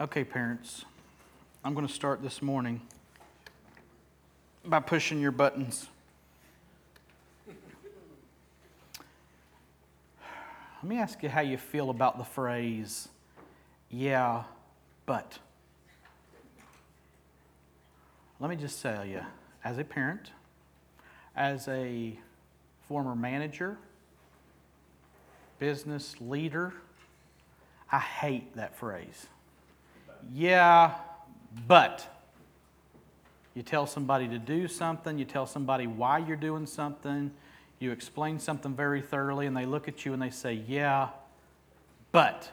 Okay, parents, I'm going to start this morning by pushing your buttons. Let me ask you how you feel about the phrase, yeah, but. Let me just tell you, as a parent, as a former manager, business leader, I hate that phrase. Yeah, but. You tell somebody to do something, you tell somebody why you're doing something, you explain something very thoroughly, and they look at you and they say, Yeah, but.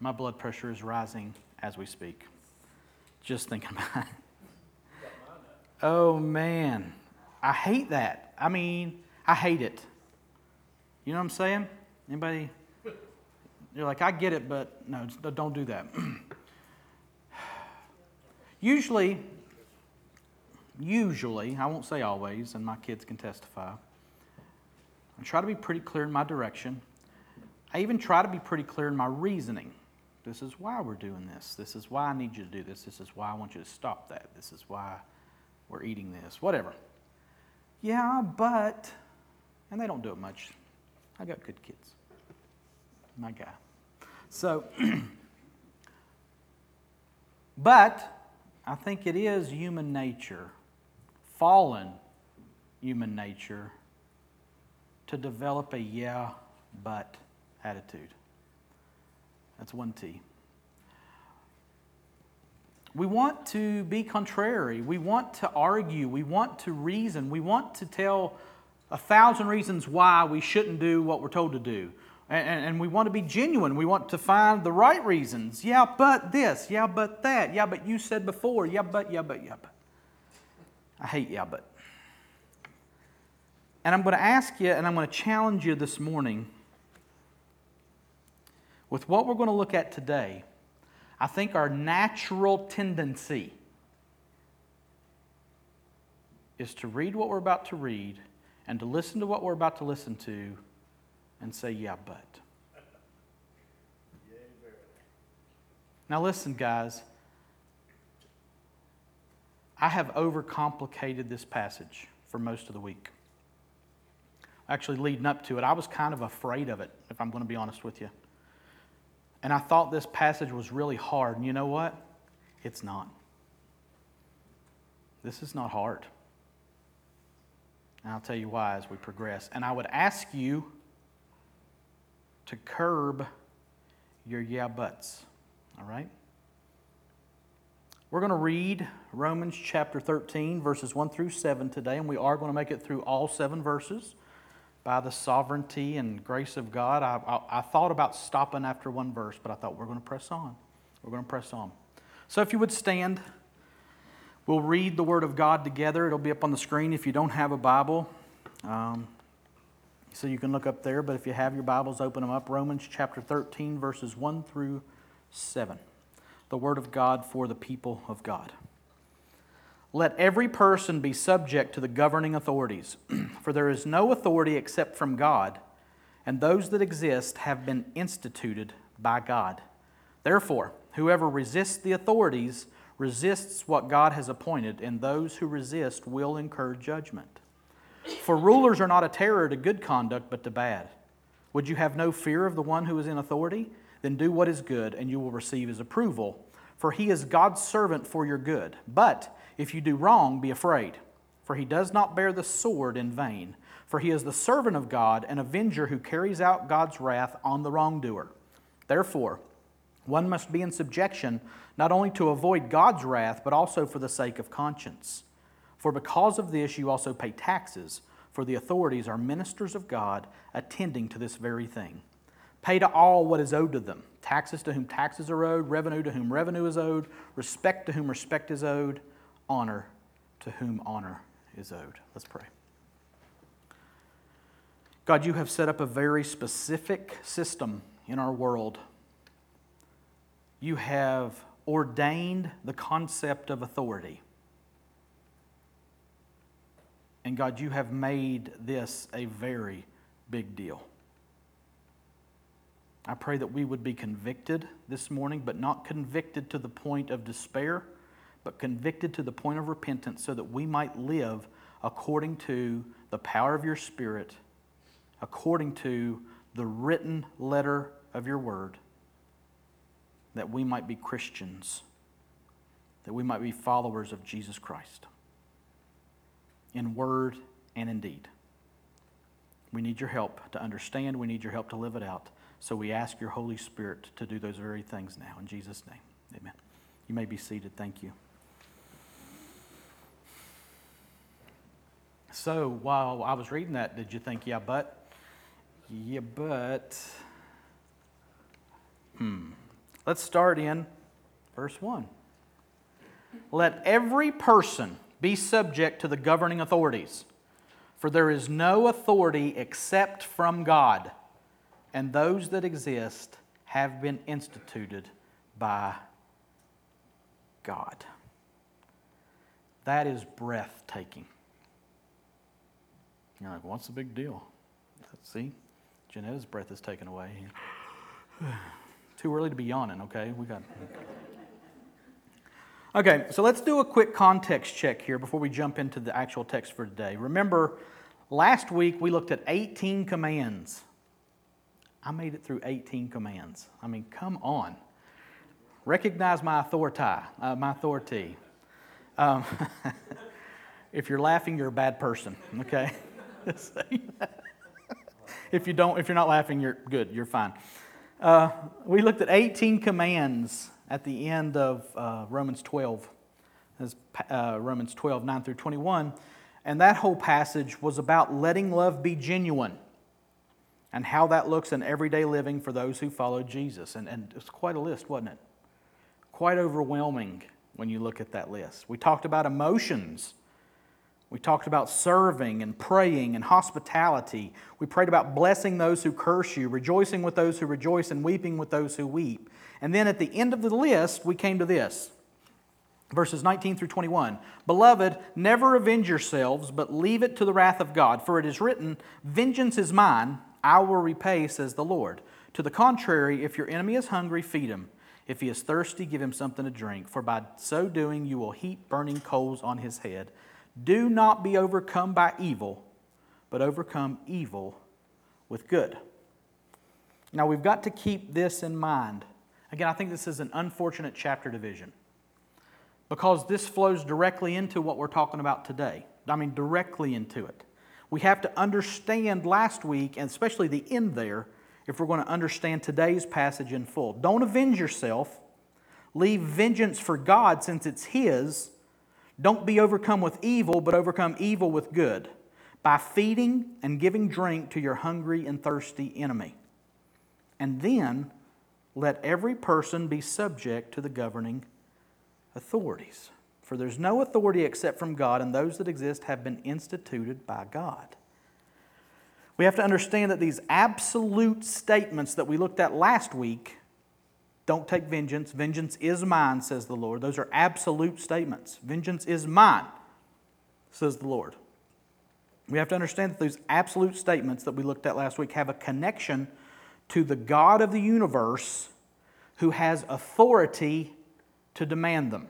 My blood pressure is rising as we speak. Just thinking about it. Oh man, I hate that. I mean, I hate it. You know what I'm saying? Anybody? You're like, I get it, but no, don't do that. usually, usually, I won't say always, and my kids can testify, I try to be pretty clear in my direction. I even try to be pretty clear in my reasoning. This is why we're doing this. This is why I need you to do this. This is why I want you to stop that. This is why we're eating this. Whatever. Yeah, but, and they don't do it much. I got good kids. My guy. So, but I think it is human nature, fallen human nature, to develop a yeah, but attitude. That's one T. We want to be contrary. We want to argue. We want to reason. We want to tell a thousand reasons why we shouldn't do what we're told to do. And, and, we want to be genuine. We want to find the right reasons. Yeah, but this. Yeah, but that. Yeah, but you said before. Yeah, but, yeah, but, yeah, but. I hate yeah, but. And I'm going to ask you and I'm going to challenge you this morning with what we're going to look at today. I think our natural tendency is to read what we're about to read and to listen to what we're about to listen to and say, yeah, but. Now, listen, guys. I have overcomplicated this passage for most of the week. Actually, leading up to it, I was kind of afraid of it, if I'm going to be honest with you. And I thought this passage was really hard. And you know what? It's not. This is not hard. And I'll tell you why as we progress. And I would ask you to curb your yeah buts. All right? We're going to read Romans chapter 13, verses 1 through 7 today, and we are going to make it through all seven verses by the sovereignty and grace of God. I, I, I thought about stopping after one verse, but I thought we're going to press on. We're going to press on. So if you would stand, we'll read the Word of God together. It'll be up on the screen if you don't have a Bible. Um, so you can look up there, but if you have your Bibles, open them up. Romans chapter 13, verses 1 through 7. The Word of God for the people of God. Let every person be subject to the governing authorities, for there is no authority except from God, and those that exist have been instituted by God. Therefore, whoever resists the authorities resists what God has appointed, and those who resist will incur judgment. For rulers are not a terror to good conduct, but to bad. Would you have no fear of the one who is in authority? Then do what is good, and you will receive his approval. For he is God's servant for your good. But if you do wrong, be afraid, for he does not bear the sword in vain. For he is the servant of God, an avenger who carries out God's wrath on the wrongdoer. Therefore, one must be in subjection, not only to avoid God's wrath, but also for the sake of conscience. For because of this, you also pay taxes, for the authorities are ministers of God, attending to this very thing. Pay to all what is owed to them taxes to whom taxes are owed, revenue to whom revenue is owed, respect to whom respect is owed, honor to whom honor is owed. Let's pray. God, you have set up a very specific system in our world. You have ordained the concept of authority. And God, you have made this a very big deal. I pray that we would be convicted this morning, but not convicted to the point of despair, but convicted to the point of repentance so that we might live according to the power of your Spirit, according to the written letter of your word, that we might be Christians, that we might be followers of Jesus Christ in word and in deed. We need your help to understand, we need your help to live it out. So we ask your Holy Spirit to do those very things now. In Jesus' name, amen. You may be seated. Thank you. So while I was reading that, did you think, yeah, but? Yeah, but. Hmm. Let's start in verse 1. Let every person be subject to the governing authorities, for there is no authority except from God and those that exist have been instituted by God. That is breathtaking. You're like, what's the big deal? See, Janetta's breath is taken away. Too early to be yawning, okay? We got. Okay, so let's do a quick context check here before we jump into the actual text for today. Remember, last week we looked at 18 commands I made it through 18 commands. I mean, come on. Recognize my authority. Uh, my authority. Um, if you're laughing, you're a bad person. Okay. if you don't, if you're not laughing, you're good. You're fine. Uh, we looked at 18 commands at the end of uh, Romans 12. As uh, Romans 12, 9 through 21. And that whole passage was about letting love be genuine and how that looks in everyday living for those who follow Jesus. And, and it's quite a list, wasn't it? Quite overwhelming when you look at that list. We talked about emotions. We talked about serving and praying and hospitality. We prayed about blessing those who curse you, rejoicing with those who rejoice, and weeping with those who weep. And then at the end of the list, we came to this verses 19 through 21. Beloved, never avenge yourselves, but leave it to the wrath of God. For it is written, Vengeance is mine, I will repay, says the Lord. To the contrary, if your enemy is hungry, feed him. If he is thirsty, give him something to drink, for by so doing you will heap burning coals on his head. Do not be overcome by evil, but overcome evil with good. Now we've got to keep this in mind. Again, I think this is an unfortunate chapter division because this flows directly into what we're talking about today. I mean, directly into it. We have to understand last week, and especially the end there, if we're going to understand today's passage in full. Don't avenge yourself. Leave vengeance for God since it's His. Don't be overcome with evil, but overcome evil with good by feeding and giving drink to your hungry and thirsty enemy. And then let every person be subject to the governing authorities. For there's no authority except from God, and those that exist have been instituted by God. We have to understand that these absolute statements that we looked at last week don't take vengeance. Vengeance is mine, says the Lord. Those are absolute statements. Vengeance is mine, says the Lord. We have to understand that those absolute statements that we looked at last week have a connection to the God of the universe who has authority to demand them.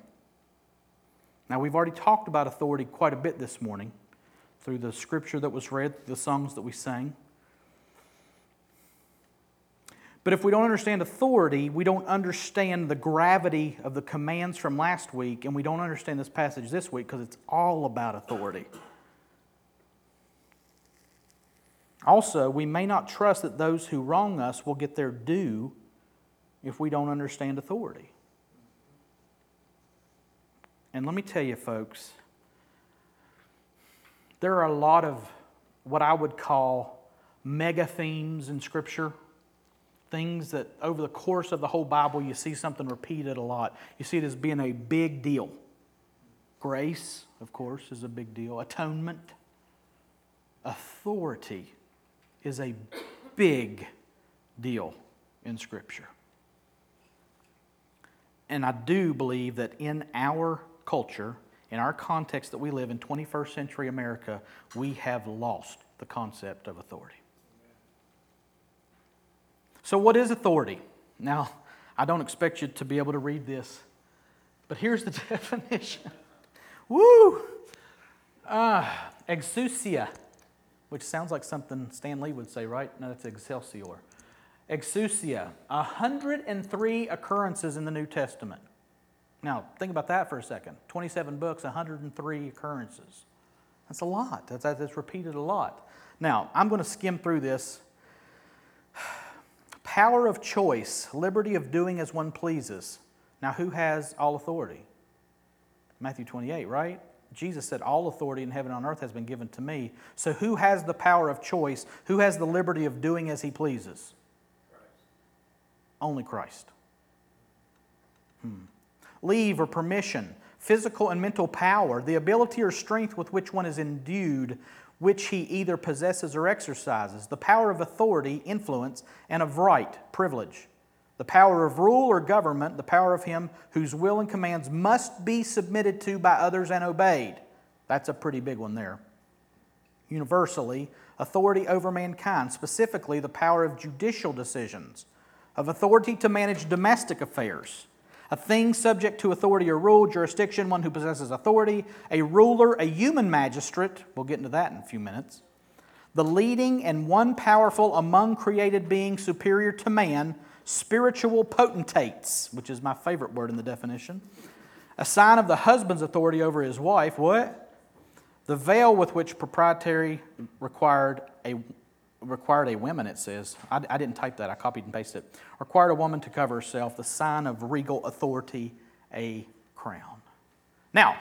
Now, we've already talked about authority quite a bit this morning through the scripture that was read, the songs that we sang. But if we don't understand authority, we don't understand the gravity of the commands from last week, and we don't understand this passage this week because it's all about authority. Also, we may not trust that those who wrong us will get their due if we don't understand authority. And let me tell you, folks, there are a lot of what I would call mega themes in Scripture. Things that over the course of the whole Bible, you see something repeated a lot. You see it as being a big deal. Grace, of course, is a big deal. Atonement, authority is a big deal in Scripture. And I do believe that in our culture, in our context that we live in 21st century America, we have lost the concept of authority. So, what is authority? Now, I don't expect you to be able to read this, but here's the definition. Woo! Uh, exousia, which sounds like something Stan Lee would say, right? No, that's excelsior. Exousia, 103 occurrences in the New Testament. Now, think about that for a second. 27 books, 103 occurrences. That's a lot. That's, that's repeated a lot. Now, I'm going to skim through this. Power of choice, liberty of doing as one pleases. Now, who has all authority? Matthew 28, right? Jesus said, All authority in heaven and on earth has been given to me. So, who has the power of choice? Who has the liberty of doing as he pleases? Christ. Only Christ. Hmm. Leave or permission, physical and mental power, the ability or strength with which one is endued, which he either possesses or exercises, the power of authority, influence, and of right, privilege, the power of rule or government, the power of him whose will and commands must be submitted to by others and obeyed. That's a pretty big one there. Universally, authority over mankind, specifically the power of judicial decisions, of authority to manage domestic affairs a thing subject to authority or rule, jurisdiction, one who possesses authority, a ruler, a human magistrate, we'll get into that in a few minutes, the leading and one powerful among created beings superior to man, spiritual potentates, which is my favorite word in the definition, a sign of the husband's authority over his wife, what? The veil with which proprietary required a required a woman, it says. I, I, didn't type that, I copied and pasted it. Required a woman to cover herself, the sign of regal authority, a crown. Now,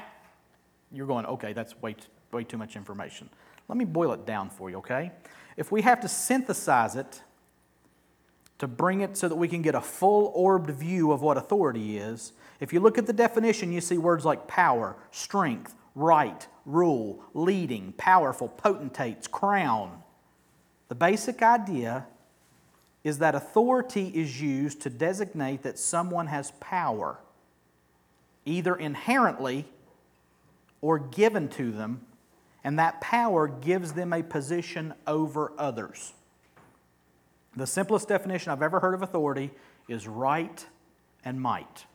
you're going, okay, that's way, way too much information. Let me boil it down for you, okay? If we have to synthesize it to bring it so that we can get a full orbed view of what authority is, if you look at the definition, you see words like power, strength, right, rule, leading, powerful, potentates, crown. The basic idea is that authority is used to designate that someone has power, either inherently or given to them, and that power gives them a position over others. The simplest definition I've ever heard of authority is right and might.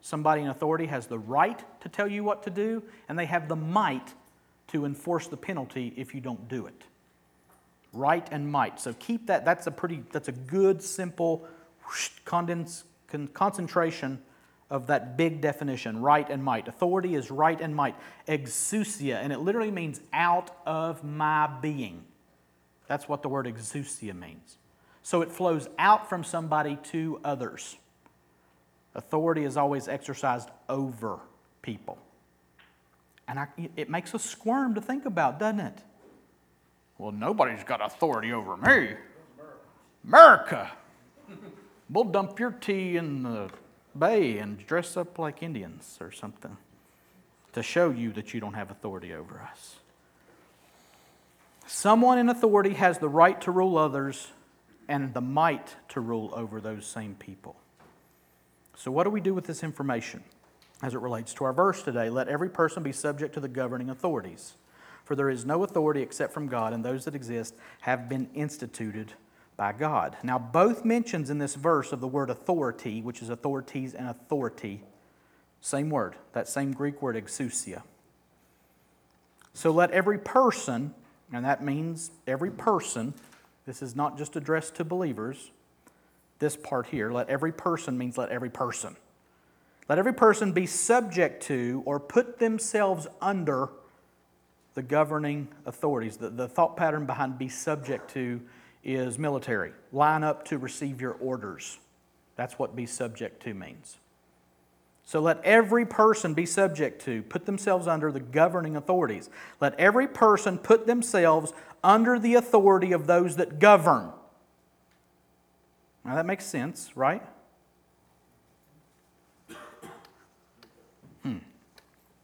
Somebody in authority has the right to tell you what to do, and they have the might to enforce the penalty if you don't do it right and might. So keep that. That's a pretty, that's a good, simple condense, concentration of that big definition, right and might. Authority is right and might. Exousia, and it literally means out of my being. That's what the word exousia means. So it flows out from somebody to others. Authority is always exercised over people. And I, it makes us squirm to think about, doesn't it? Well, nobody's got authority over me. America. We'll dump your tea in the bay and dress up like Indians or something to show you that you don't have authority over us. Someone in authority has the right to rule others and the might to rule over those same people. So, what do we do with this information as it relates to our verse today? Let every person be subject to the governing authorities. For there is no authority except from God, and those that exist have been instituted by God. Now, both mentions in this verse of the word authority, which is authorities and authority, same word, that same Greek word, exousia. So let every person, and that means every person, this is not just addressed to believers, this part here, let every person means let every person. Let every person be subject to or put themselves under the governing authorities. The, the thought pattern behind be subject to is military. Line up to receive your orders. That's what be subject to means. So let every person be subject to, put themselves under the governing authorities. Let every person put themselves under the authority of those that govern. Now that makes sense, right? Hmm.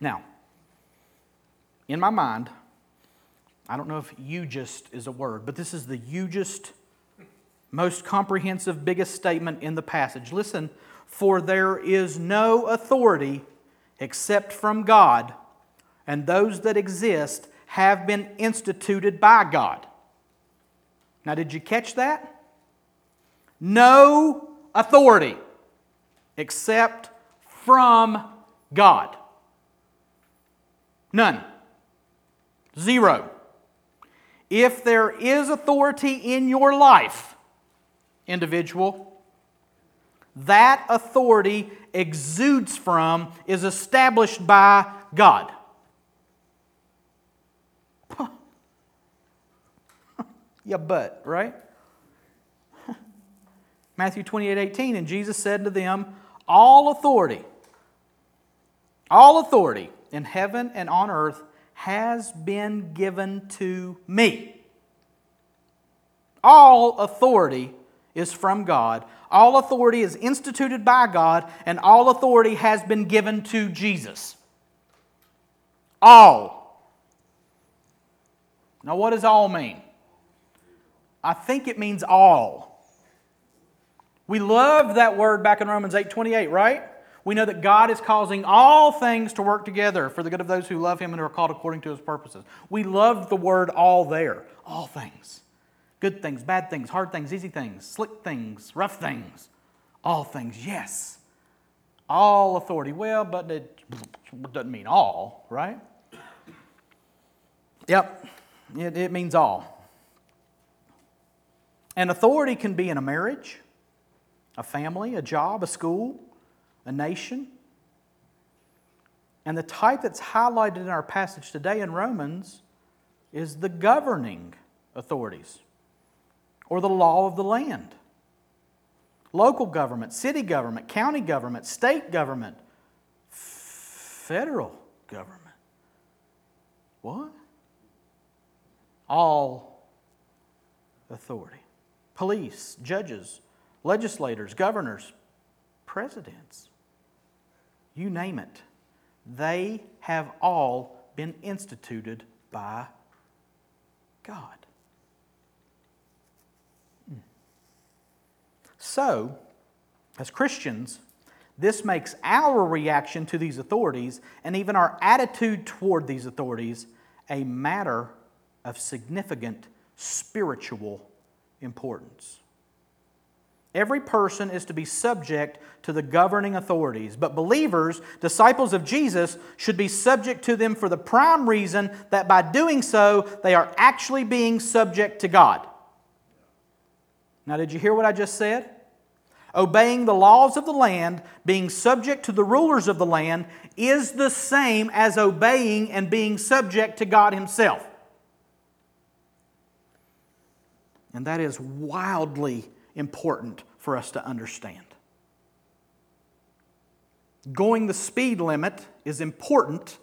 Now, in my mind, I don't know if eugeist is a word, but this is the eugeist, most comprehensive, biggest statement in the passage. Listen, for there is no authority except from God, and those that exist have been instituted by God. Now, did you catch that? no authority except from God. None. Zero. If there is authority in your life, individual, that authority exudes from, is established by God. yeah, but, right? Matthew 28 18, and Jesus said to them, All authority, all authority in heaven and on earth has been given to me. All authority is from God. All authority is instituted by God, and all authority has been given to Jesus. All. Now, what does all mean? I think it means all. We love that word back in Romans 8 28, right? We know that God is causing all things to work together for the good of those who love Him and are called according to His purposes. We love the word all there. All things. Good things, bad things, hard things, easy things, slick things, rough things. All things, yes. All authority. Well, but it doesn't mean all, right? Yep, it, it means all. And authority can be in a marriage, a family, a job, a school, a nation. And the type that's highlighted in our passage today in Romans is the governing authorities or the law of the land. Local government, city government, county government, state government, federal government. What? All authority. Police, judges, legislators, governors, presidents you name it, they have all been instituted by God. Hmm. So, as Christians, this makes our reaction to these authorities and even our attitude toward these authorities a matter of significant spiritual importance. Every person is to be subject to the governing authorities, but believers, disciples of Jesus, should be subject to them for the prime reason that by doing so, they are actually being subject to God. Now, did you hear what I just said? Obeying the laws of the land, being subject to the rulers of the land, is the same as obeying and being subject to God Himself. And that is wildly important for us to understand. Going the speed limit is important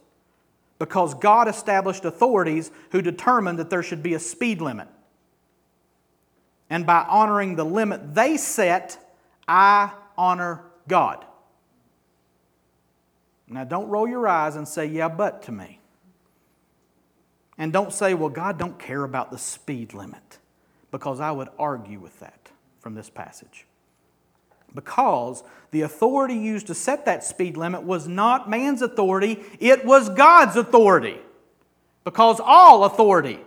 because God established authorities who determined that there should be a speed limit. And by honoring the limit they set, I honor God. Now, don't roll your eyes and say, yeah, but to me. And don't say, well, God don't care about the speed limit, because I would argue with that from this passage. Because the authority used to set that speed limit was not man's authority, it was God's authority. Because all authority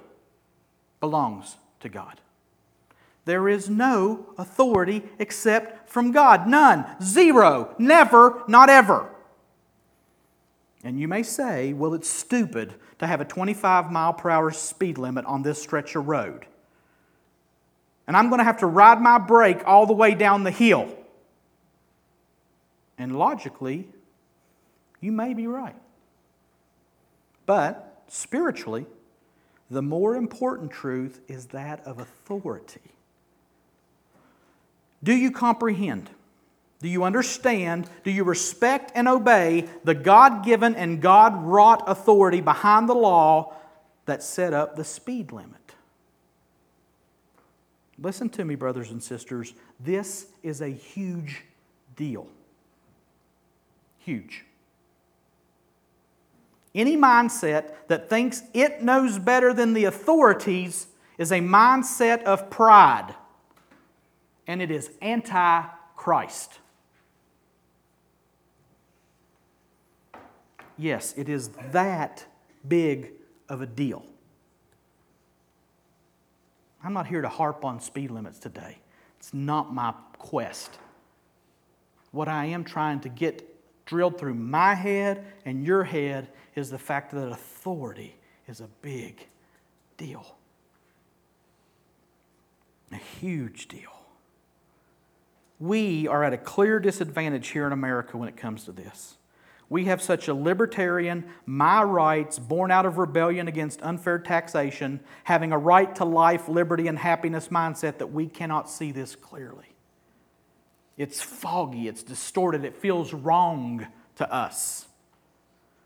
belongs to God. There is no authority except from God. None. Zero. Never. Not ever. And you may say, well, it's stupid to have a 25 mile per hour speed limit on this stretch of road and I'm going to have to ride my brake all the way down the hill. And logically, you may be right. But spiritually, the more important truth is that of authority. Do you comprehend? Do you understand? Do you respect and obey the God given and God wrought authority behind the law that set up the speed limit? Listen to me, brothers and sisters. This is a huge deal. Huge. Any mindset that thinks it knows better than the authorities is a mindset of pride, and it is anti Christ. Yes, it is that big of a deal. I'm not here to harp on speed limits today. It's not my quest. What I am trying to get drilled through my head and your head is the fact that authority is a big deal. A huge deal. We are at a clear disadvantage here in America when it comes to this. We have such a libertarian, my rights, born out of rebellion against unfair taxation, having a right to life, liberty, and happiness mindset that we cannot see this clearly. It's foggy, it's distorted, it feels wrong to us.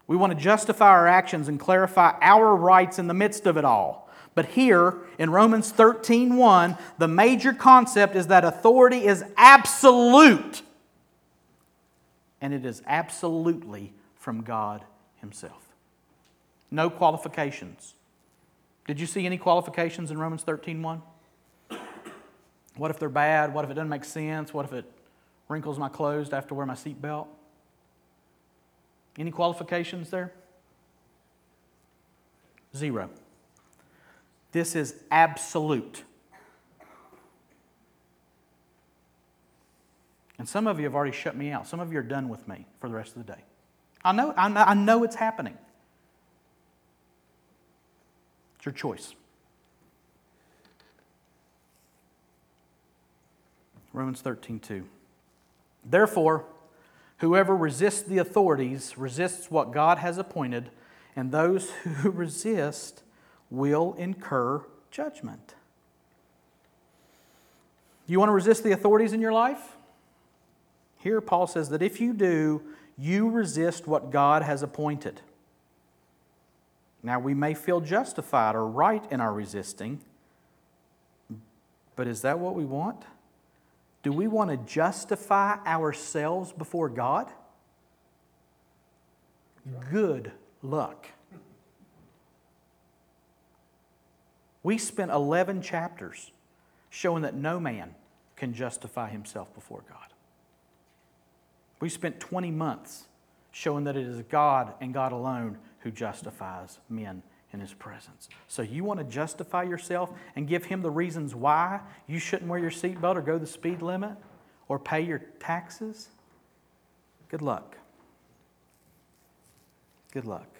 We want to justify our actions and clarify our rights in the midst of it all. But here in Romans 13:1, the major concept is that authority is absolute. And it is absolutely from God himself. No qualifications. Did you see any qualifications in Romans 13:1? What if they're bad? What if it doesn't make sense? What if it wrinkles my clothes to have to wear my seatbelt? Any qualifications there? Zero. This is absolute. And some of you have already shut me out. Some of you are done with me for the rest of the day. I know, I know, I know it's happening. It's your choice. Romans 13, 2. Therefore, whoever resists the authorities resists what God has appointed, and those who resist will incur judgment. You want to resist the authorities in your life? Here, Paul says that if you do, you resist what God has appointed. Now, we may feel justified or right in our resisting, but is that what we want? Do we want to justify ourselves before God? Good luck. We spent 11 chapters showing that no man can justify himself before God. We spent 20 months showing that it is God and God alone who justifies men in his presence. So you want to justify yourself and give him the reasons why you shouldn't wear your seatbelt or go the speed limit or pay your taxes? Good luck. Good luck.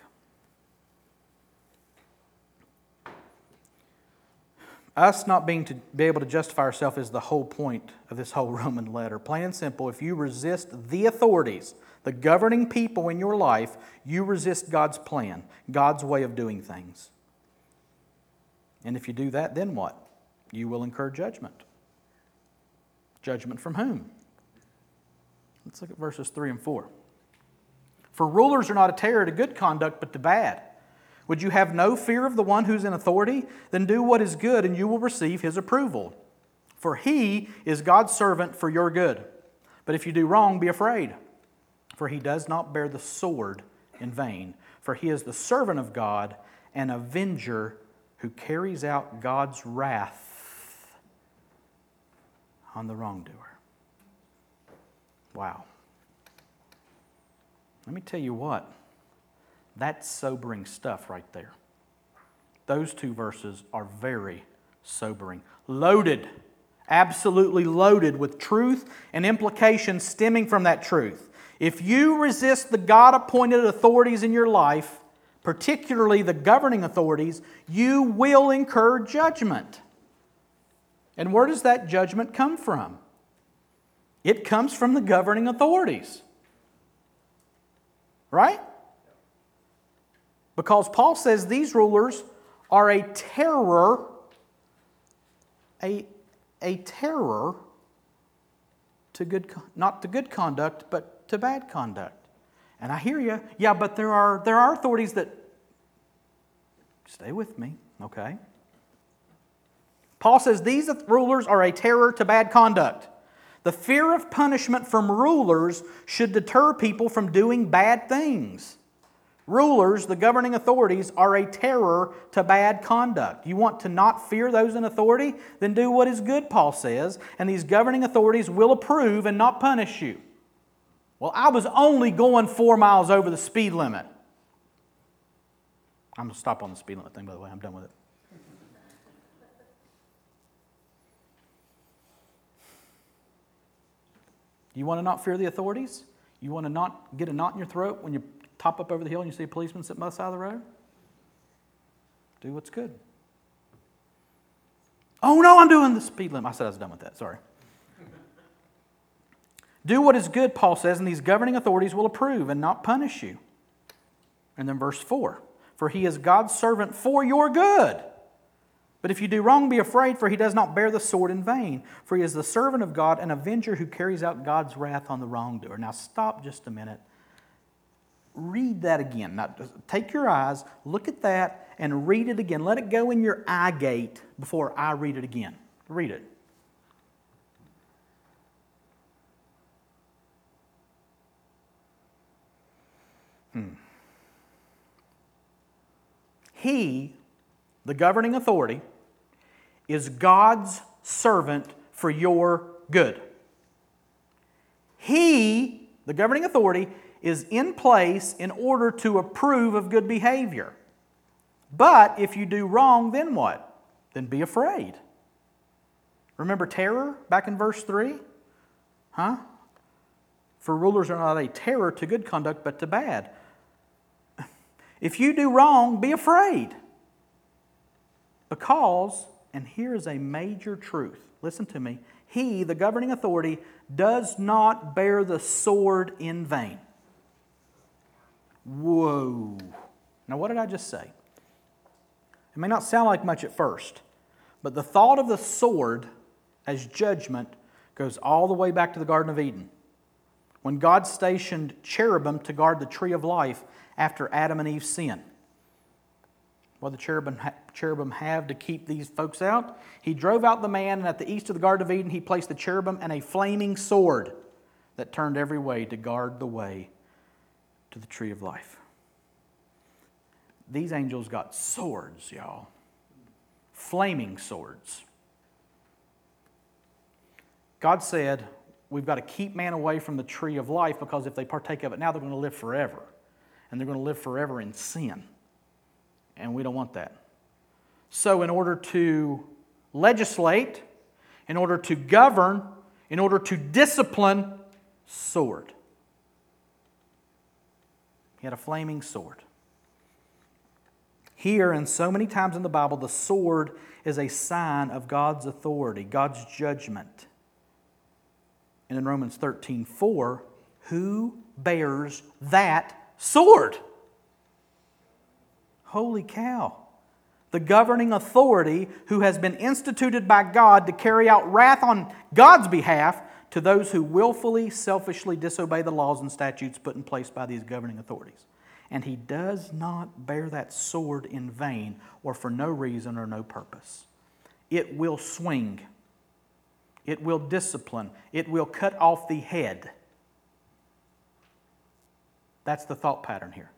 Us not being to be able to justify ourselves is the whole point of this whole Roman letter. Plain and simple, if you resist the authorities, the governing people in your life, you resist God's plan, God's way of doing things. And if you do that, then what? You will incur judgment. Judgment from whom? Let's look at verses 3 and 4. For rulers are not a terror to good conduct, but to bad. Would you have no fear of the one who's in authority? Then do what is good, and you will receive his approval. For he is God's servant for your good. But if you do wrong, be afraid, for he does not bear the sword in vain. For he is the servant of God, an avenger who carries out God's wrath on the wrongdoer. Wow. Let me tell you what. That's sobering stuff right there. Those two verses are very sobering. Loaded, absolutely loaded with truth and implications stemming from that truth. If you resist the God appointed authorities in your life, particularly the governing authorities, you will incur judgment. And where does that judgment come from? It comes from the governing authorities. Right? Because Paul says these rulers are a terror, a, a terror to good, not to good conduct, but to bad conduct. And I hear you. Yeah, but there are, there are authorities that, stay with me, okay? Paul says these rulers are a terror to bad conduct. The fear of punishment from rulers should deter people from doing bad things. Rulers, the governing authorities, are a terror to bad conduct. You want to not fear those in authority? Then do what is good, Paul says, and these governing authorities will approve and not punish you. Well, I was only going four miles over the speed limit. I'm going to stop on the speed limit thing, by the way. I'm done with it. You want to not fear the authorities? You want to not get a knot in your throat when you top up over the hill and you see a policeman sitting by the side of the road? Do what's good. Oh no, I'm doing the speed limit. I said I was done with that, sorry. Do what is good, Paul says, and these governing authorities will approve and not punish you. And then verse 4 For he is God's servant for your good. But if you do wrong, be afraid, for he does not bear the sword in vain. For he is the servant of God, an avenger who carries out God's wrath on the wrongdoer. Now, stop just a minute. Read that again. Now, take your eyes, look at that, and read it again. Let it go in your eye gate before I read it again. Read it. Hmm. He, the governing authority, is God's servant for your good. He, the governing authority, is in place in order to approve of good behavior. But if you do wrong, then what? Then be afraid. Remember terror back in verse 3? Huh? For rulers are not a terror to good conduct, but to bad. If you do wrong, be afraid. Because, and here is a major truth listen to me, he, the governing authority, does not bear the sword in vain. Whoa. Now, what did I just say? It may not sound like much at first, but the thought of the sword as judgment goes all the way back to the Garden of Eden. When God stationed cherubim to guard the tree of life after Adam and Eve sinned. What did the cherubim, cherubim have to keep these folks out? He drove out the man, and at the east of the Garden of Eden, he placed the cherubim and a flaming sword that turned every way to guard the way to the tree of life. These angels got swords, y'all. Flaming swords. God said, We've got to keep man away from the tree of life because if they partake of it now, they're going to live forever and they're going to live forever in sin. And we don't want that. So, in order to legislate, in order to govern, in order to discipline, sword. He had a flaming sword. Here, and so many times in the Bible, the sword is a sign of God's authority, God's judgment. And in Romans 13 4, who bears that sword. Holy cow. The governing authority who has been instituted by God to carry out wrath on God's behalf to those who willfully, selfishly disobey the laws and statutes put in place by these governing authorities. And he does not bear that sword in vain or for no reason or no purpose. It will swing, it will discipline, it will cut off the head. That's the thought pattern here.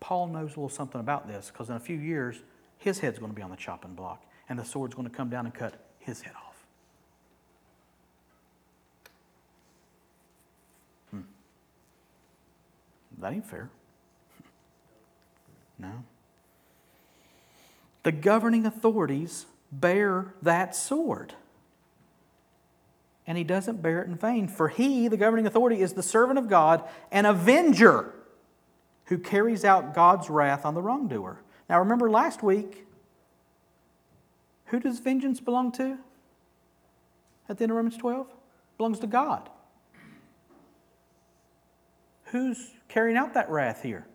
Paul knows a little something about this because in a few years, his head's going to be on the chopping block, and the sword's going to come down and cut his head off. Hmm. That ain't fair. No. The governing authorities bear that sword and he doesn't bear it in vain. For he, the governing authority, is the servant of God, an avenger who carries out God's wrath on the wrongdoer. Now, remember last week, who does vengeance belong to? At the end of Romans 12? It belongs to God. Who's carrying out that wrath here?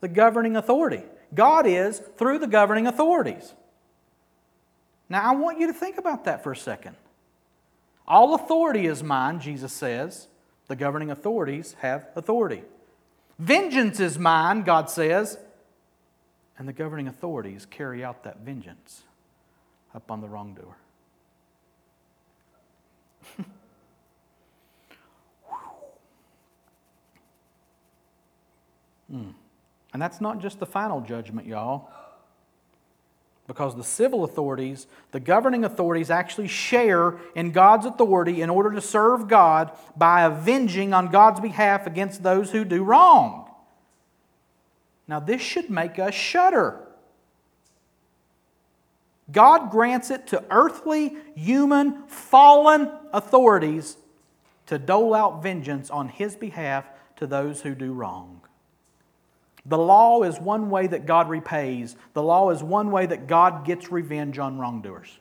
The governing authority. God is through the governing authorities. Now, I want you to think about that for a second. All authority is mine, Jesus says. The governing authorities have authority. Vengeance is mine, God says. And the governing authorities carry out that vengeance upon the wrongdoer. mm. And that's not just the final judgment, y'all because the civil authorities, the governing authorities, actually share in God's authority in order to serve God by avenging on God's behalf against those who do wrong. Now, this should make us shudder. God grants it to earthly, human, fallen authorities to dole out vengeance on his behalf to those who do wrong. The law is one way that God repays. The law is one way that God gets revenge on wrongdoers.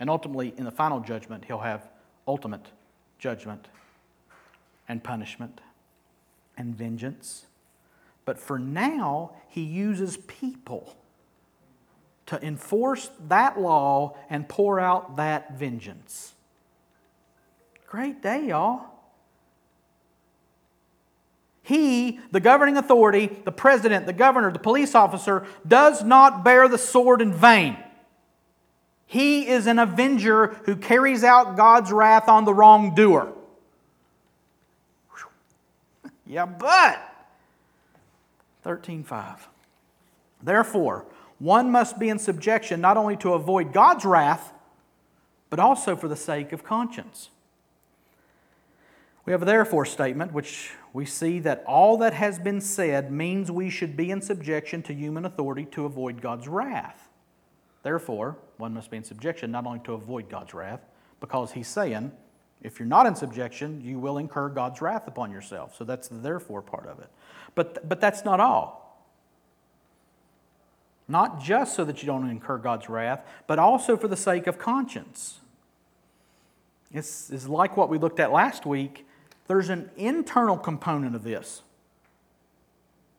And ultimately, in the final judgment, he'll have ultimate judgment and punishment and vengeance. But for now, he uses people to enforce that law and pour out that vengeance. Great day, y'all. He, the governing authority, the president, the governor, the police officer, does not bear the sword in vain. He is an avenger who carries out God's wrath on the wrongdoer. Yeah, but 13:5. Therefore, one must be in subjection not only to avoid God's wrath, but also for the sake of conscience. We have a therefore statement, which we see that all that has been said means we should be in subjection to human authority to avoid God's wrath. Therefore, one must be in subjection not only to avoid God's wrath, because he's saying, if you're not in subjection, you will incur God's wrath upon yourself. So that's the therefore part of it. But, but that's not all. Not just so that you don't incur God's wrath, but also for the sake of conscience. It's, it's like what we looked at last week there's an internal component of this,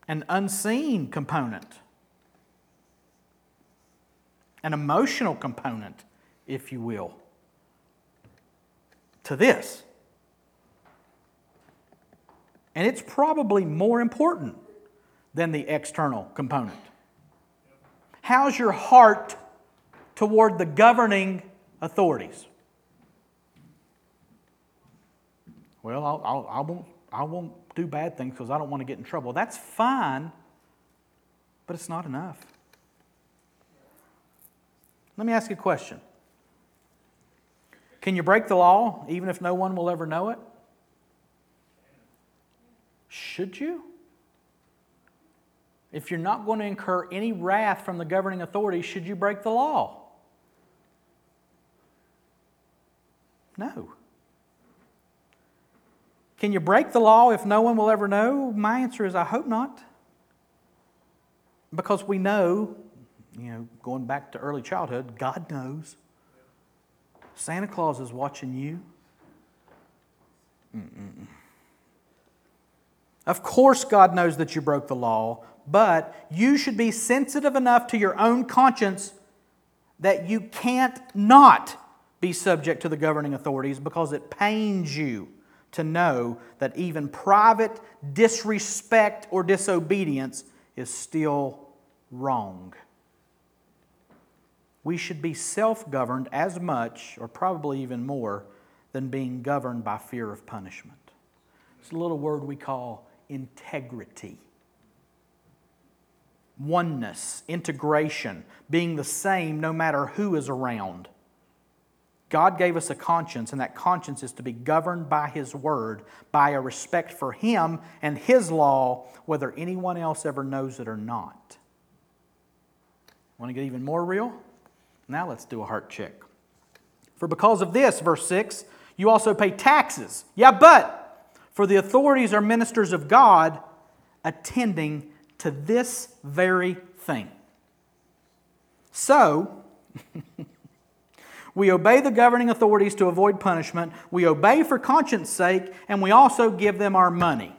an unseen component, an emotional component, if you will, to this. And it's probably more important than the external component. How's your heart toward the governing authorities? Well, I'll, I'll, I, won't, I won't do bad things because I don't want to get in trouble. That's fine, but it's not enough. Let me ask you a question Can you break the law even if no one will ever know it? Should you? If you're not going to incur any wrath from the governing authority, should you break the law? No. Can you break the law if no one will ever know? My answer is I hope not. Because we know, you know, going back to early childhood, God knows. Santa Claus is watching you. Mm-mm. Of course, God knows that you broke the law, but you should be sensitive enough to your own conscience that you can't not be subject to the governing authorities because it pains you to know that even private disrespect or disobedience is still wrong. We should be self governed as much, or probably even more, than being governed by fear of punishment. It's a little word we call integrity. Oneness, integration, being the same no matter who is around. God gave us a conscience, and that conscience is to be governed by His Word, by a respect for Him and His law, whether anyone else ever knows it or not. Want to get even more real? Now let's do a heart check. For because of this, verse 6, you also pay taxes. Yeah, but for the authorities are ministers of God attending to this very thing. So, We obey the governing authorities to avoid punishment. We obey for conscience sake, and we also give them our money.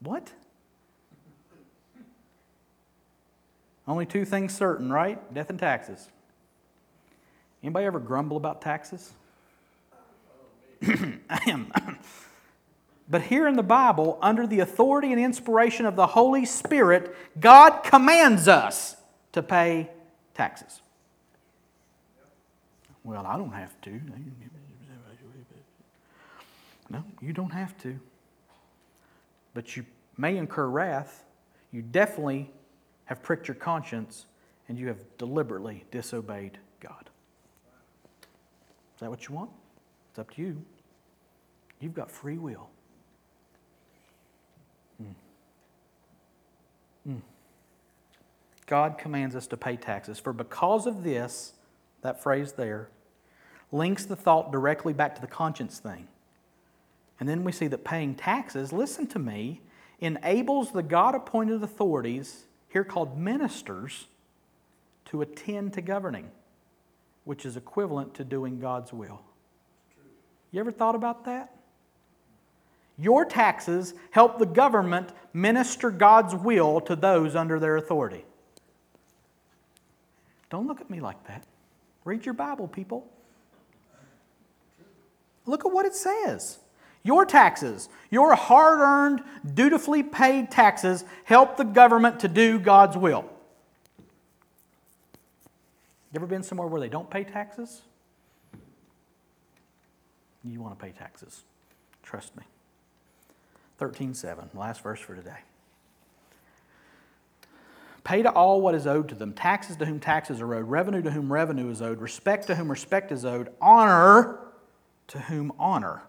What? Only two things certain, right? Death and taxes. Anybody ever grumble about taxes? But here in the Bible, under the authority and inspiration of the Holy Spirit, God commands us to pay taxes. Well, I don't have to. No, you don't have to. But you may incur wrath. You definitely have pricked your conscience and you have deliberately disobeyed God. Is that what you want? It's up to you. You've got free will. Mm. Mm. God commands us to pay taxes. For because of this, that phrase there, links the thought directly back to the conscience thing. And then we see that paying taxes, listen to me, enables the God appointed authorities, here called ministers, to attend to governing, which is equivalent to doing God's will. You ever thought about that? Your taxes help the government minister God's will to those under their authority. Don't look at me like that. Read your Bible, people. Look at what it says. Your taxes, your hard earned, dutifully paid taxes, help the government to do God's will. You ever been somewhere where they don't pay taxes? You want to pay taxes. Trust me. 13.7, last verse for today. Pay to all what is owed to them, taxes to whom taxes are owed, revenue to whom revenue is owed, respect to whom respect is owed, honor to whom honor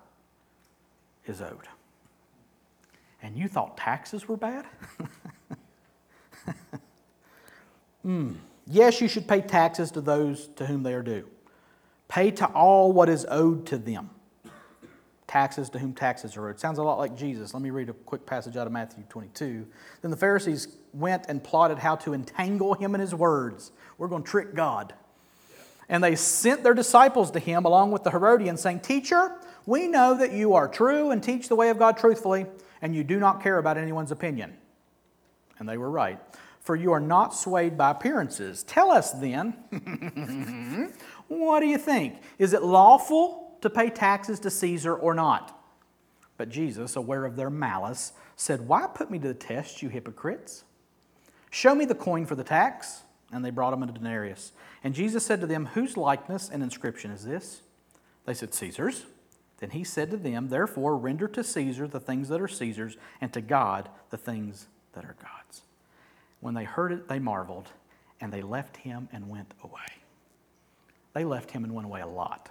is owed. And you thought taxes were bad? mm. Yes, you should pay taxes to those to whom they are due. Pay to all what is owed to them taxes to whom taxes are owed. Sounds a lot like Jesus. Let me read a quick passage out of Matthew 22. Then the Pharisees went and plotted how to entangle him in his words. We're going to trick God. And they sent their disciples to him along with the Herodians, saying, Teacher, we know that you are true and teach the way of God truthfully, and you do not care about anyone's opinion. And they were right. For you are not swayed by appearances. Tell us then, what do you think? Is it lawful to pay taxes to Caesar or not? But Jesus, aware of their malice, said, Why put me to the test, you hypocrites? Show me the coin for the tax. And they brought him a denarius. And Jesus said to them, Whose likeness and inscription is this? They said, Caesar's. Then he said to them, Therefore, render to Caesar the things that are Caesar's, and to God the things that are God's. When they heard it, they marveled, and they left him and went away. They left him and went away a lot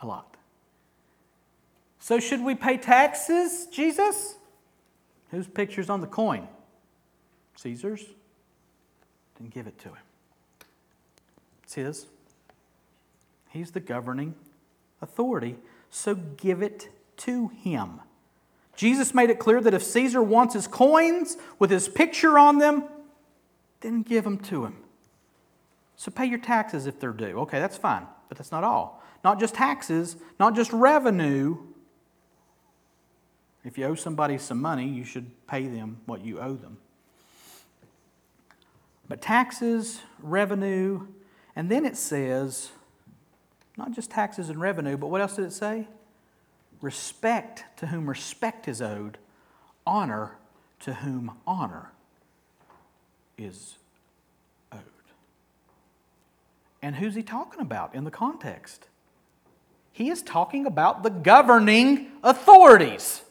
a lot. So, should we pay taxes, Jesus? Whose picture's on the coin? Caesar's? Then give it to him. It's his. He's the governing authority, so give it to him. Jesus made it clear that if Caesar wants his coins with his picture on them, then give them to him. So pay your taxes if they're due. Okay, that's fine, but that's not all not just taxes, not just revenue. If you owe somebody some money, you should pay them what you owe them. But taxes, revenue, and then it says, not just taxes and revenue, but what else did it say? Respect to whom respect is owed, honor to whom honor is owed. And who's he talking about in the context? He is talking about the governing authorities.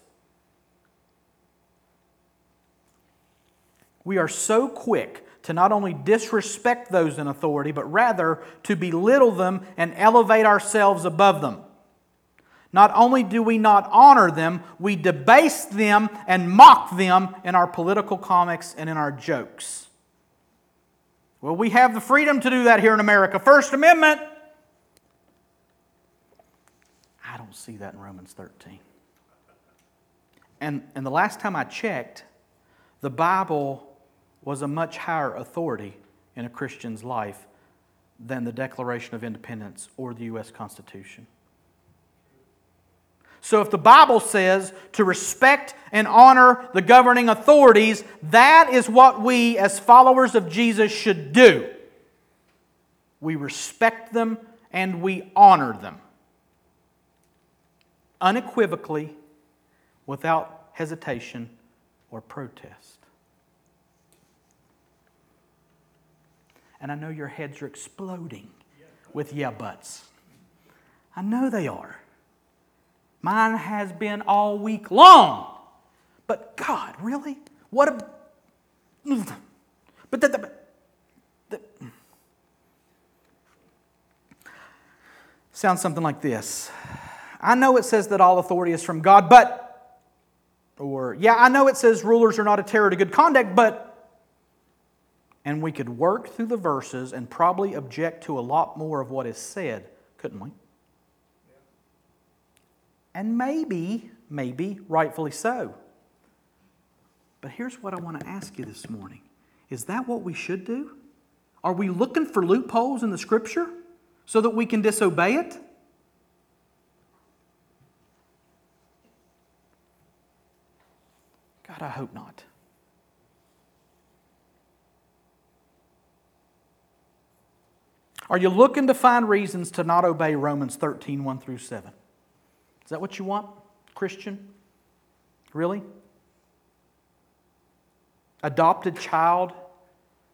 We are so quick to not only disrespect those in authority, but rather to belittle them and elevate ourselves above them. Not only do we not honor them, we debase them and mock them in our political comics and in our jokes. Well, we have the freedom to do that here in America. First Amendment. I don't see that in Romans 13. And, and the last time I checked, the Bible was a much higher authority in a Christian's life than the Declaration of Independence or the U.S. Constitution. So, if the Bible says to respect and honor the governing authorities, that is what we, as followers of Jesus, should do. We respect them and we honor them unequivocally, without hesitation or protest. And I know your heads are exploding with yeah buts. I know they are. Mine has been all week long. But God, really? What a. But that. Sounds something like this. I know it says that all authority is from God, but, or, yeah, I know it says rulers are not a terror to good conduct, but, and we could work through the verses and probably object to a lot more of what is said, couldn't we? And maybe, maybe, rightfully so. But here's what I want to ask you this morning Is that what we should do? Are we looking for loopholes in the scripture so that we can disobey it? God, I hope not. Are you looking to find reasons to not obey Romans 13, 1 through 7? Is that what you want, Christian? Really? Adopted child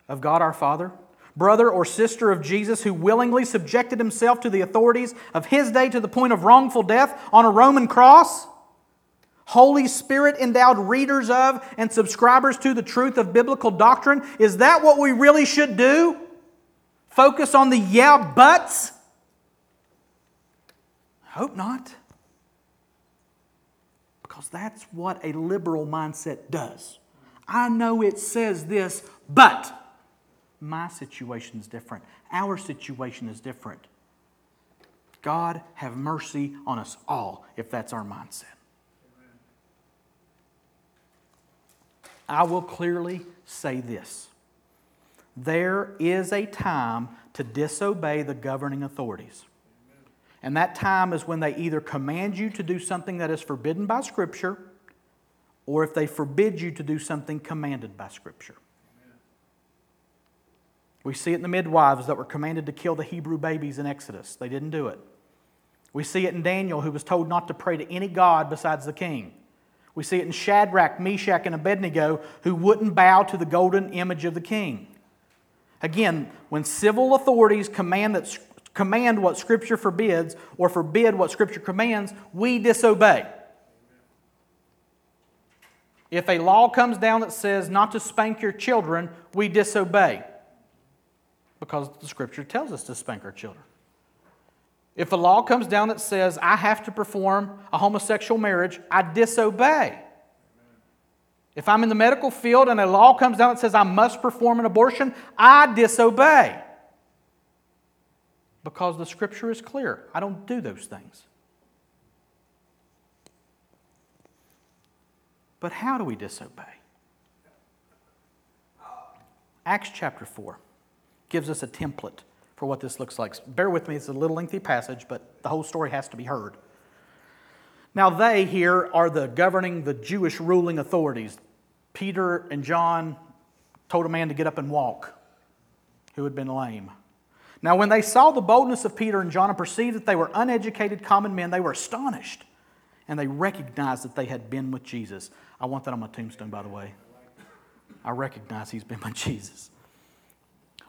of God our Father? Brother or sister of Jesus who willingly subjected himself to the authorities of his day to the point of wrongful death on a Roman cross? Holy Spirit endowed readers of and subscribers to the truth of biblical doctrine? Is that what we really should do? Focus on the yeah buts? I hope not. Because that's what a liberal mindset does. I know it says this, but my situation is different. Our situation is different. God have mercy on us all if that's our mindset. I will clearly say this there is a time to disobey the governing authorities. And that time is when they either command you to do something that is forbidden by Scripture or if they forbid you to do something commanded by Scripture. We see it in the midwives that were commanded to kill the Hebrew babies in Exodus. They didn't do it. We see it in Daniel, who was told not to pray to any God besides the king. We see it in Shadrach, Meshach, and Abednego, who wouldn't bow to the golden image of the king. Again, when civil authorities command, that, command what Scripture forbids or forbid what Scripture commands, we disobey. If a law comes down that says not to spank your children, we disobey because the Scripture tells us to spank our children. If a law comes down that says I have to perform a homosexual marriage, I disobey. If I'm in the medical field and a law comes down that says I must perform an abortion, I disobey. Because the scripture is clear. I don't do those things. But how do we disobey? Acts chapter 4 gives us a template for what this looks like. Bear with me, it's a little lengthy passage, but the whole story has to be heard. Now, they here are the governing, the Jewish ruling authorities. Peter and John told a man to get up and walk who had been lame. Now, when they saw the boldness of Peter and John and perceived that they were uneducated common men, they were astonished and they recognized that they had been with Jesus. I want that on my tombstone, by the way. I recognize he's been with Jesus.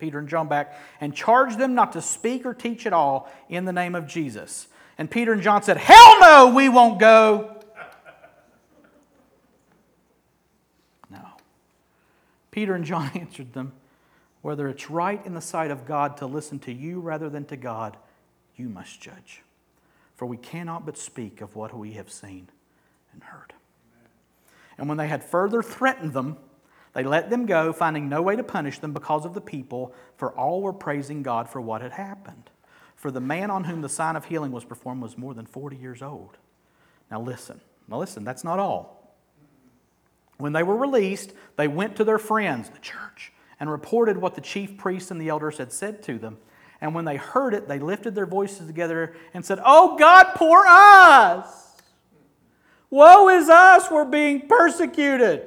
Peter and John back, and charged them not to speak or teach at all in the name of Jesus. And Peter and John said, Hell no, we won't go. No. Peter and John answered them, Whether it's right in the sight of God to listen to you rather than to God, you must judge. For we cannot but speak of what we have seen and heard. And when they had further threatened them, they let them go, finding no way to punish them because of the people, for all were praising God for what had happened. For the man on whom the sign of healing was performed was more than 40 years old. Now listen. Now listen, that's not all. When they were released, they went to their friends, the church, and reported what the chief priests and the elders had said to them. And when they heard it, they lifted their voices together and said, Oh God, poor us! Woe is us, we're being persecuted.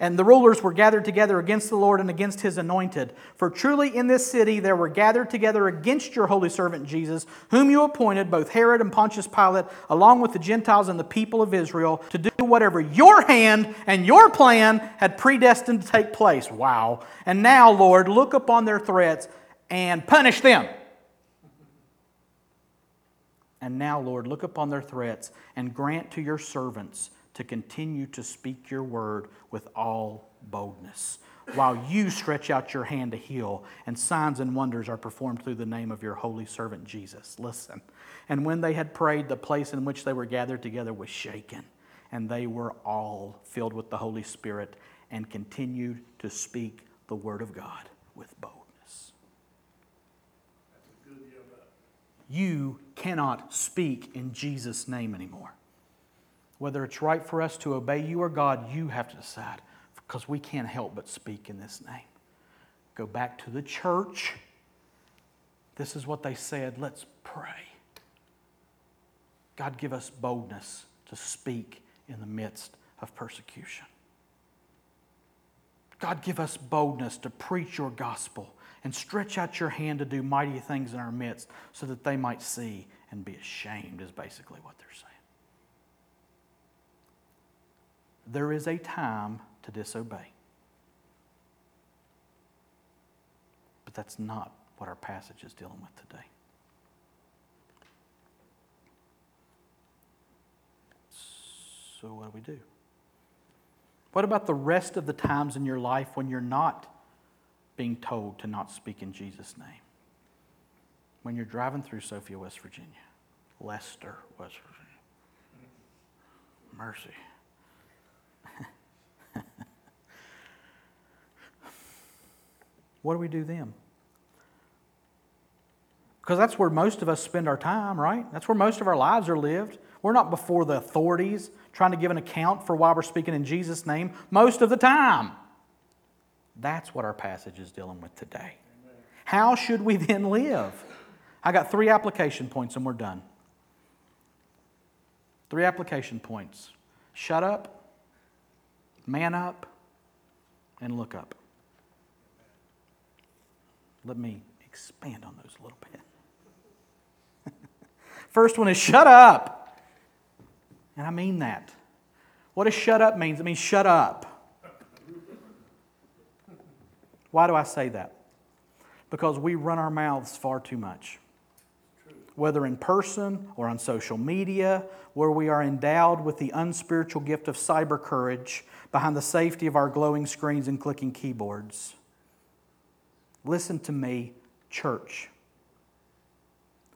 and the rulers were gathered together against the Lord and against his anointed. For truly in this city there were gathered together against your holy servant Jesus, whom you appointed, both Herod and Pontius Pilate, along with the Gentiles and the people of Israel, to do whatever your hand and your plan had predestined to take place. Wow. And now, Lord, look upon their threats and punish them. And now, Lord, look upon their threats and grant to your servants to continue to speak your word with all boldness, while you stretch out your hand to heal, and signs and wonders are performed through the name of your holy servant Jesus. Listen. And when they had prayed, the place in which they were gathered together was shaken, and they were all filled with the Holy Spirit and continued to speak the word of God with boldness. You cannot speak in Jesus' name anymore. Whether it's right for us to obey you or God, you have to decide because we can't help but speak in this name. Go back to the church. This is what they said. Let's pray. God, give us boldness to speak in the midst of persecution. God, give us boldness to preach your gospel and stretch out your hand to do mighty things in our midst so that they might see and be ashamed, is basically what they're saying. There is a time to disobey. But that's not what our passage is dealing with today. So, what do we do? What about the rest of the times in your life when you're not being told to not speak in Jesus' name? When you're driving through Sophia, West Virginia, Lester, West Virginia. Mercy. What do we do then? Because that's where most of us spend our time, right? That's where most of our lives are lived. We're not before the authorities trying to give an account for why we're speaking in Jesus' name most of the time. That's what our passage is dealing with today. How should we then live? I got three application points and we're done. Three application points shut up, man up, and look up. Let me expand on those a little bit. First one is shut up. And I mean that. What does shut up mean? It means shut up. Why do I say that? Because we run our mouths far too much. Whether in person or on social media, where we are endowed with the unspiritual gift of cyber courage behind the safety of our glowing screens and clicking keyboards. Listen to me, church.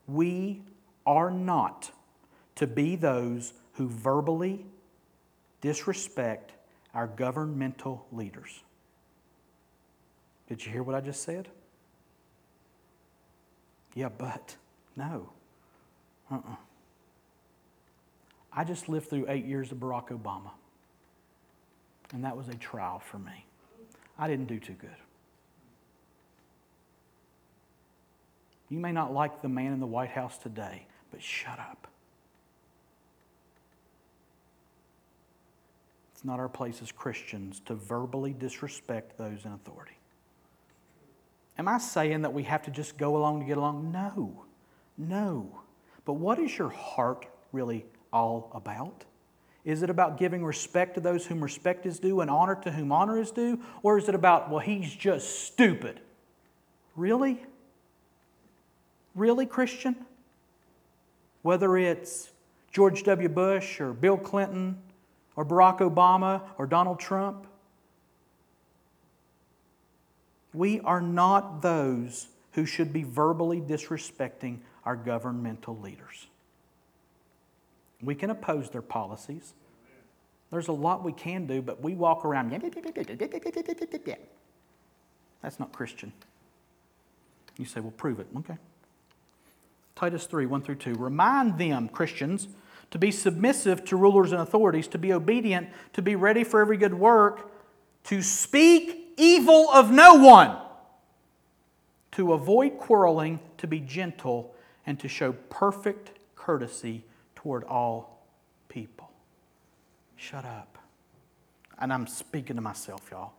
We are not to be those who verbally disrespect our governmental leaders. Did you hear what I just said? Yeah, but no. Uh uh-uh. uh I just lived through eight years of Barack Obama, and that was a trial for me. I didn't do too good. You may not like the man in the White House today, but shut up. It's not our place as Christians to verbally disrespect those in authority. Am I saying that we have to just go along to get along? No. No. But what is your heart really all about? Is it about giving respect to those whom respect is due and honor to whom honor is due? Or is it about, well, he's just stupid? Really? Really, Christian? Whether it's George W. Bush or Bill Clinton or Barack Obama or Donald Trump, we are not those who should be verbally disrespecting our governmental leaders. We can oppose their policies. There's a lot we can do, but we walk around. That's not Christian. You say, well, prove it. Okay. Titus 3 1 through 2. Remind them, Christians, to be submissive to rulers and authorities, to be obedient, to be ready for every good work, to speak evil of no one, to avoid quarreling, to be gentle, and to show perfect courtesy toward all people. Shut up. and I'm speaking to myself, y'all.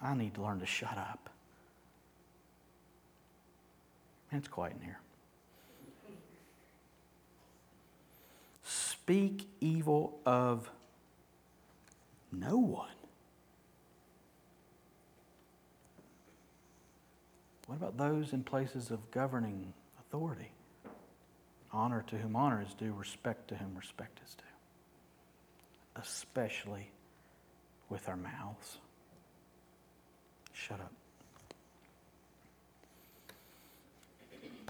I need to learn to shut up. Man, it's quiet in here. Speak evil of no one. What about those in places of governing authority? Honor to whom honor is due, respect to whom respect is due, especially with our mouths. Shut up.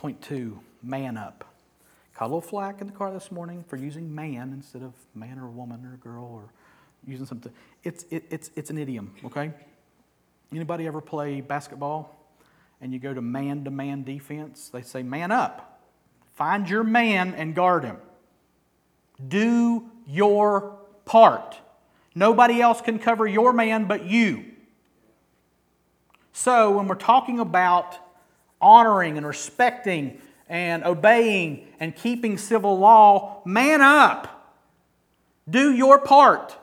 Point two man up. Caught a little flack in the car this morning for using man instead of man or woman or girl or using something. It's, it, it's, it's an idiom, okay? Anybody ever play basketball and you go to man to man defense? They say, man up. Find your man and guard him. Do your part. Nobody else can cover your man but you. So, when we're talking about honoring and respecting and obeying and keeping civil law, man up. Do your part.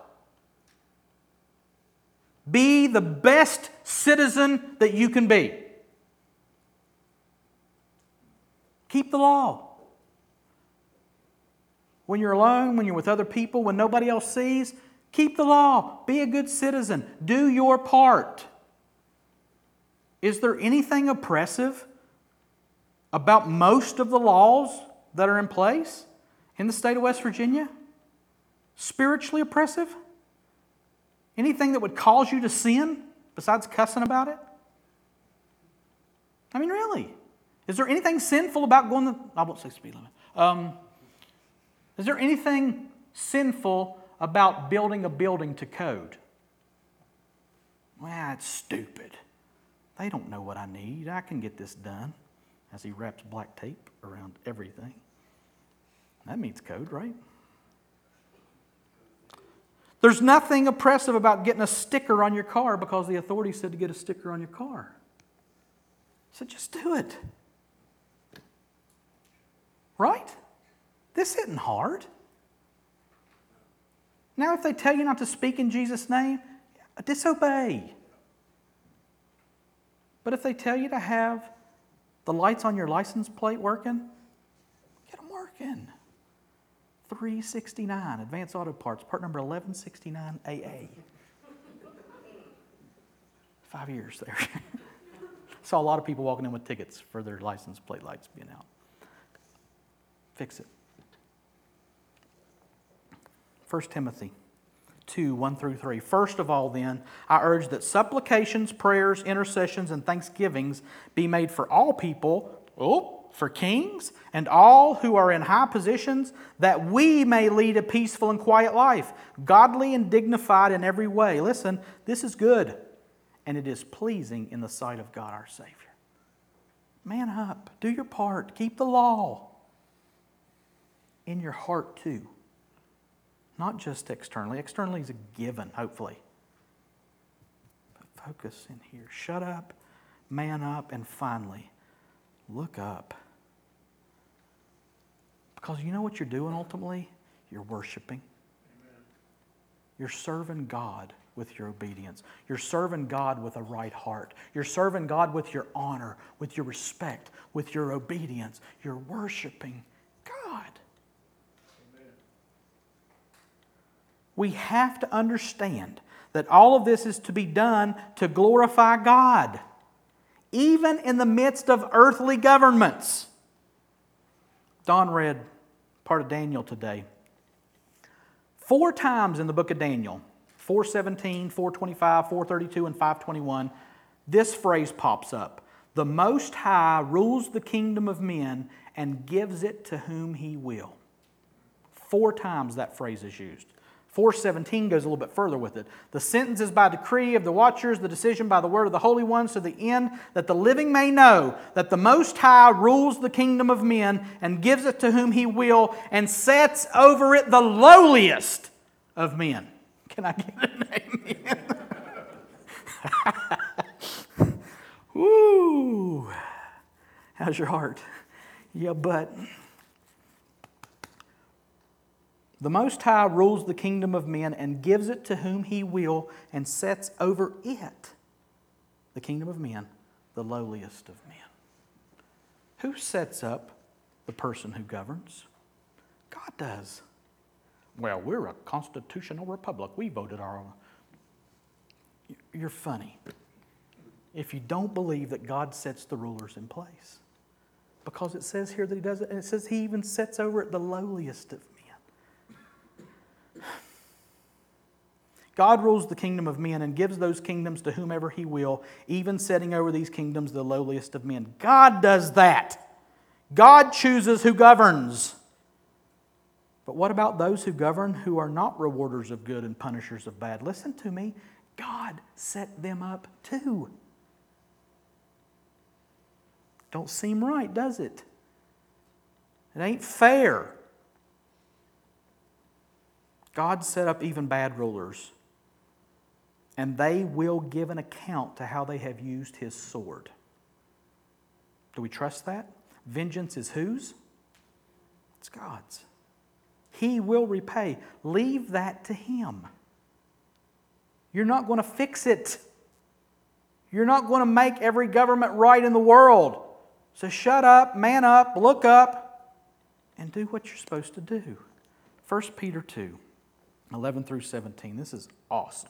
Be the best citizen that you can be. Keep the law. When you're alone, when you're with other people, when nobody else sees, keep the law. Be a good citizen. Do your part. Is there anything oppressive about most of the laws that are in place in the state of West Virginia? Spiritually oppressive? Anything that would cause you to sin besides cussing about it? I mean, really. Is there anything sinful about going the, I won't say speed limit. Um, is there anything sinful about building a building to code? Well, it's stupid. They don't know what I need. I can get this done as he wraps black tape around everything. That means code, right? There's nothing oppressive about getting a sticker on your car because the authorities said to get a sticker on your car. So just do it. Right? This isn't hard. Now, if they tell you not to speak in Jesus' name, disobey. But if they tell you to have the lights on your license plate working, get them working. 369 Advanced Auto Parts, part number 1169 AA. Five years there. Saw a lot of people walking in with tickets for their license plate lights being out. Fix it. 1 Timothy 2 1 through 3. First of all, then, I urge that supplications, prayers, intercessions, and thanksgivings be made for all people, oh, for kings, and all who are in high positions, that we may lead a peaceful and quiet life, godly and dignified in every way. Listen, this is good, and it is pleasing in the sight of God our Savior. Man up, do your part, keep the law in your heart too. Not just externally. Externally is a given, hopefully. But focus in here. Shut up, man up, and finally, look up. Because you know what you're doing ultimately? You're worshiping. Amen. You're serving God with your obedience. You're serving God with a right heart. You're serving God with your honor, with your respect, with your obedience. You're worshiping God. We have to understand that all of this is to be done to glorify God, even in the midst of earthly governments. Don read part of Daniel today. Four times in the book of Daniel, 417, 425, 432, and 521, this phrase pops up. The Most High rules the kingdom of men and gives it to whom he will. Four times that phrase is used. 417 goes a little bit further with it. The sentence is by decree of the watchers, the decision by the word of the Holy Ones to the end that the living may know that the Most High rules the kingdom of men and gives it to whom he will and sets over it the lowliest of men. Can I get an amen? Woo! How's your heart? Yeah, but The Most High rules the kingdom of men and gives it to whom he will and sets over it, the kingdom of men, the lowliest of men. Who sets up the person who governs? God does. Well, we're a constitutional republic. We voted our own. You're funny if you don't believe that God sets the rulers in place. Because it says here that He does it, and it says He even sets over it the lowliest of men. God rules the kingdom of men and gives those kingdoms to whomever He will, even setting over these kingdoms the lowliest of men. God does that. God chooses who governs. But what about those who govern who are not rewarders of good and punishers of bad? Listen to me. God set them up too. Don't seem right, does it? It ain't fair. God set up even bad rulers, and they will give an account to how they have used his sword. Do we trust that? Vengeance is whose? It's God's. He will repay. Leave that to him. You're not going to fix it. You're not going to make every government right in the world. So shut up, man up, look up, and do what you're supposed to do. 1 Peter 2 11 through 17. This is awesome.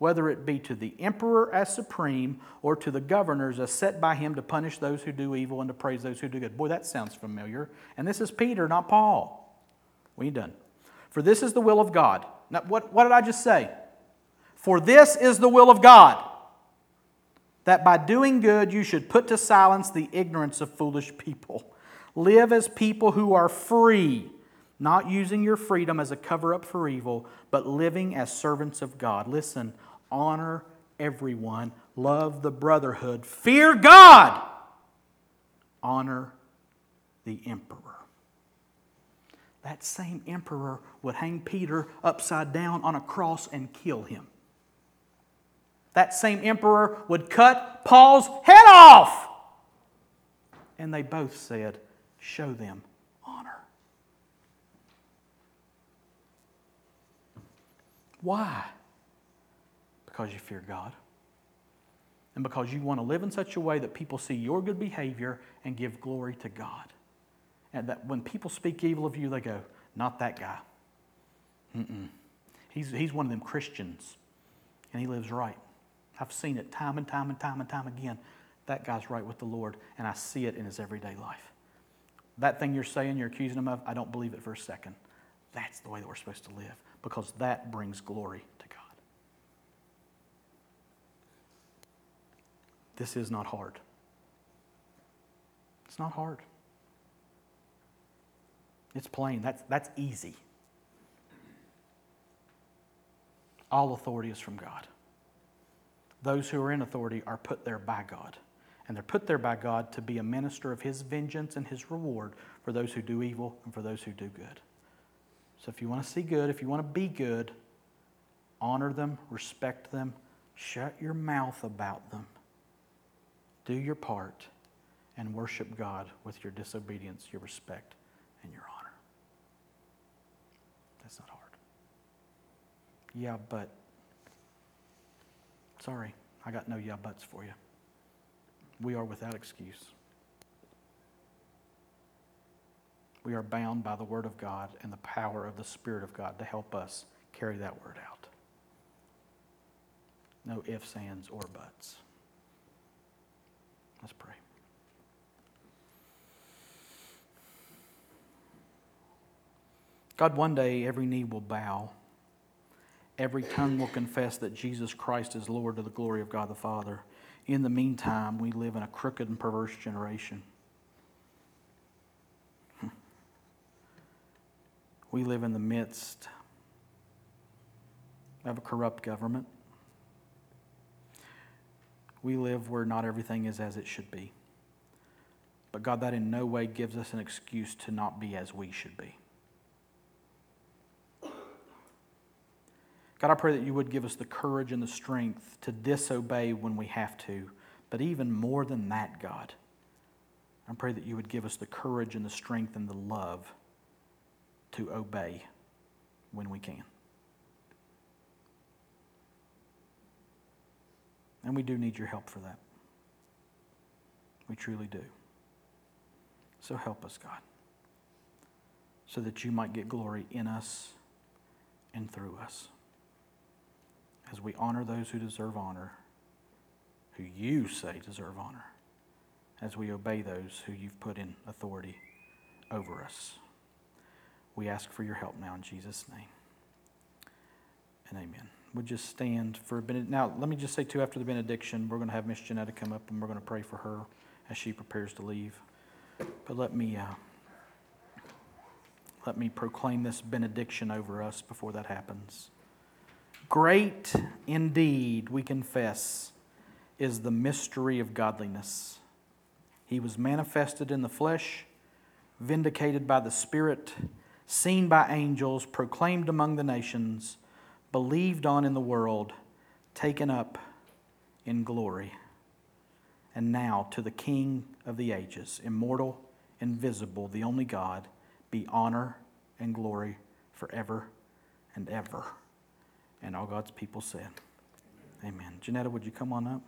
whether it be to the emperor as supreme or to the governors as set by him to punish those who do evil and to praise those who do good. Boy, that sounds familiar. And this is Peter, not Paul. We done. For this is the will of God. Now, what, what did I just say? For this is the will of God that by doing good you should put to silence the ignorance of foolish people. Live as people who are free, not using your freedom as a cover up for evil, but living as servants of God. Listen, honor everyone, love the brotherhood, fear God, honor the emperor. That same emperor would hang Peter upside down on a cross and kill him. That same emperor would cut Paul's head off. And they both said, Show them honor. Why? Because you fear God. And because you want to live in such a way that people see your good behavior and give glory to God. And that when people speak evil of you, they go, Not that guy. Mm-mm. He's, he's one of them Christians, and he lives right. I've seen it time and time and time and time again. That guy's right with the Lord, and I see it in his everyday life. That thing you're saying, you're accusing him of, I don't believe it for a second. That's the way that we're supposed to live because that brings glory to God. This is not hard. It's not hard. It's plain. That's, that's easy. All authority is from God those who are in authority are put there by God. And they're put there by God to be a minister of His vengeance and His reward for those who do evil and for those who do good. So if you want to see good, if you want to be good, honor them, respect them, shut your mouth about them, do your part, and worship God with your disobedience, your respect, and your honor. That's not hard. Yeah, but Sorry, I got no yeah buts for you. We are without excuse. We are bound by the Word of God and the power of the Spirit of God to help us carry that Word out. No ifs, ands, or buts. Let's pray. God, one day every knee will bow every tongue will confess that Jesus Christ is Lord to the glory of God the Father. In the meantime, we live in a crooked and perverse generation. We live in the midst of a corrupt government. We live where not everything is as it should be. But God, that in no way gives us an excuse to not be as we should be. God, I pray that you would give us the courage and the strength to disobey when we have to. But even more than that, God, I pray that you would give us the courage and the strength and the love to obey when we can. And we do need your help for that. We truly do. So help us, God, so that you might get glory in us and through us as we honor those who deserve honor, who you say deserve honor, as we obey those who you've put in authority over us. We ask for your help now in Jesus' name. And amen. We'll just stand for a minute. Now, let me just say, too, after the benediction, we're going to have Miss Janetta come up and we're going to pray for her as she prepares to leave. But let me, uh, let me proclaim this benediction over us before that happens. Great indeed, we confess, is the mystery of godliness. He was manifested in the flesh, vindicated by the Spirit, seen by angels, proclaimed among the nations, believed on in the world, taken up in glory. And now to the King of the ages, immortal, invisible, the only God, be honor and glory forever and ever. And all God's people said, Amen. Janetta, would you come on up?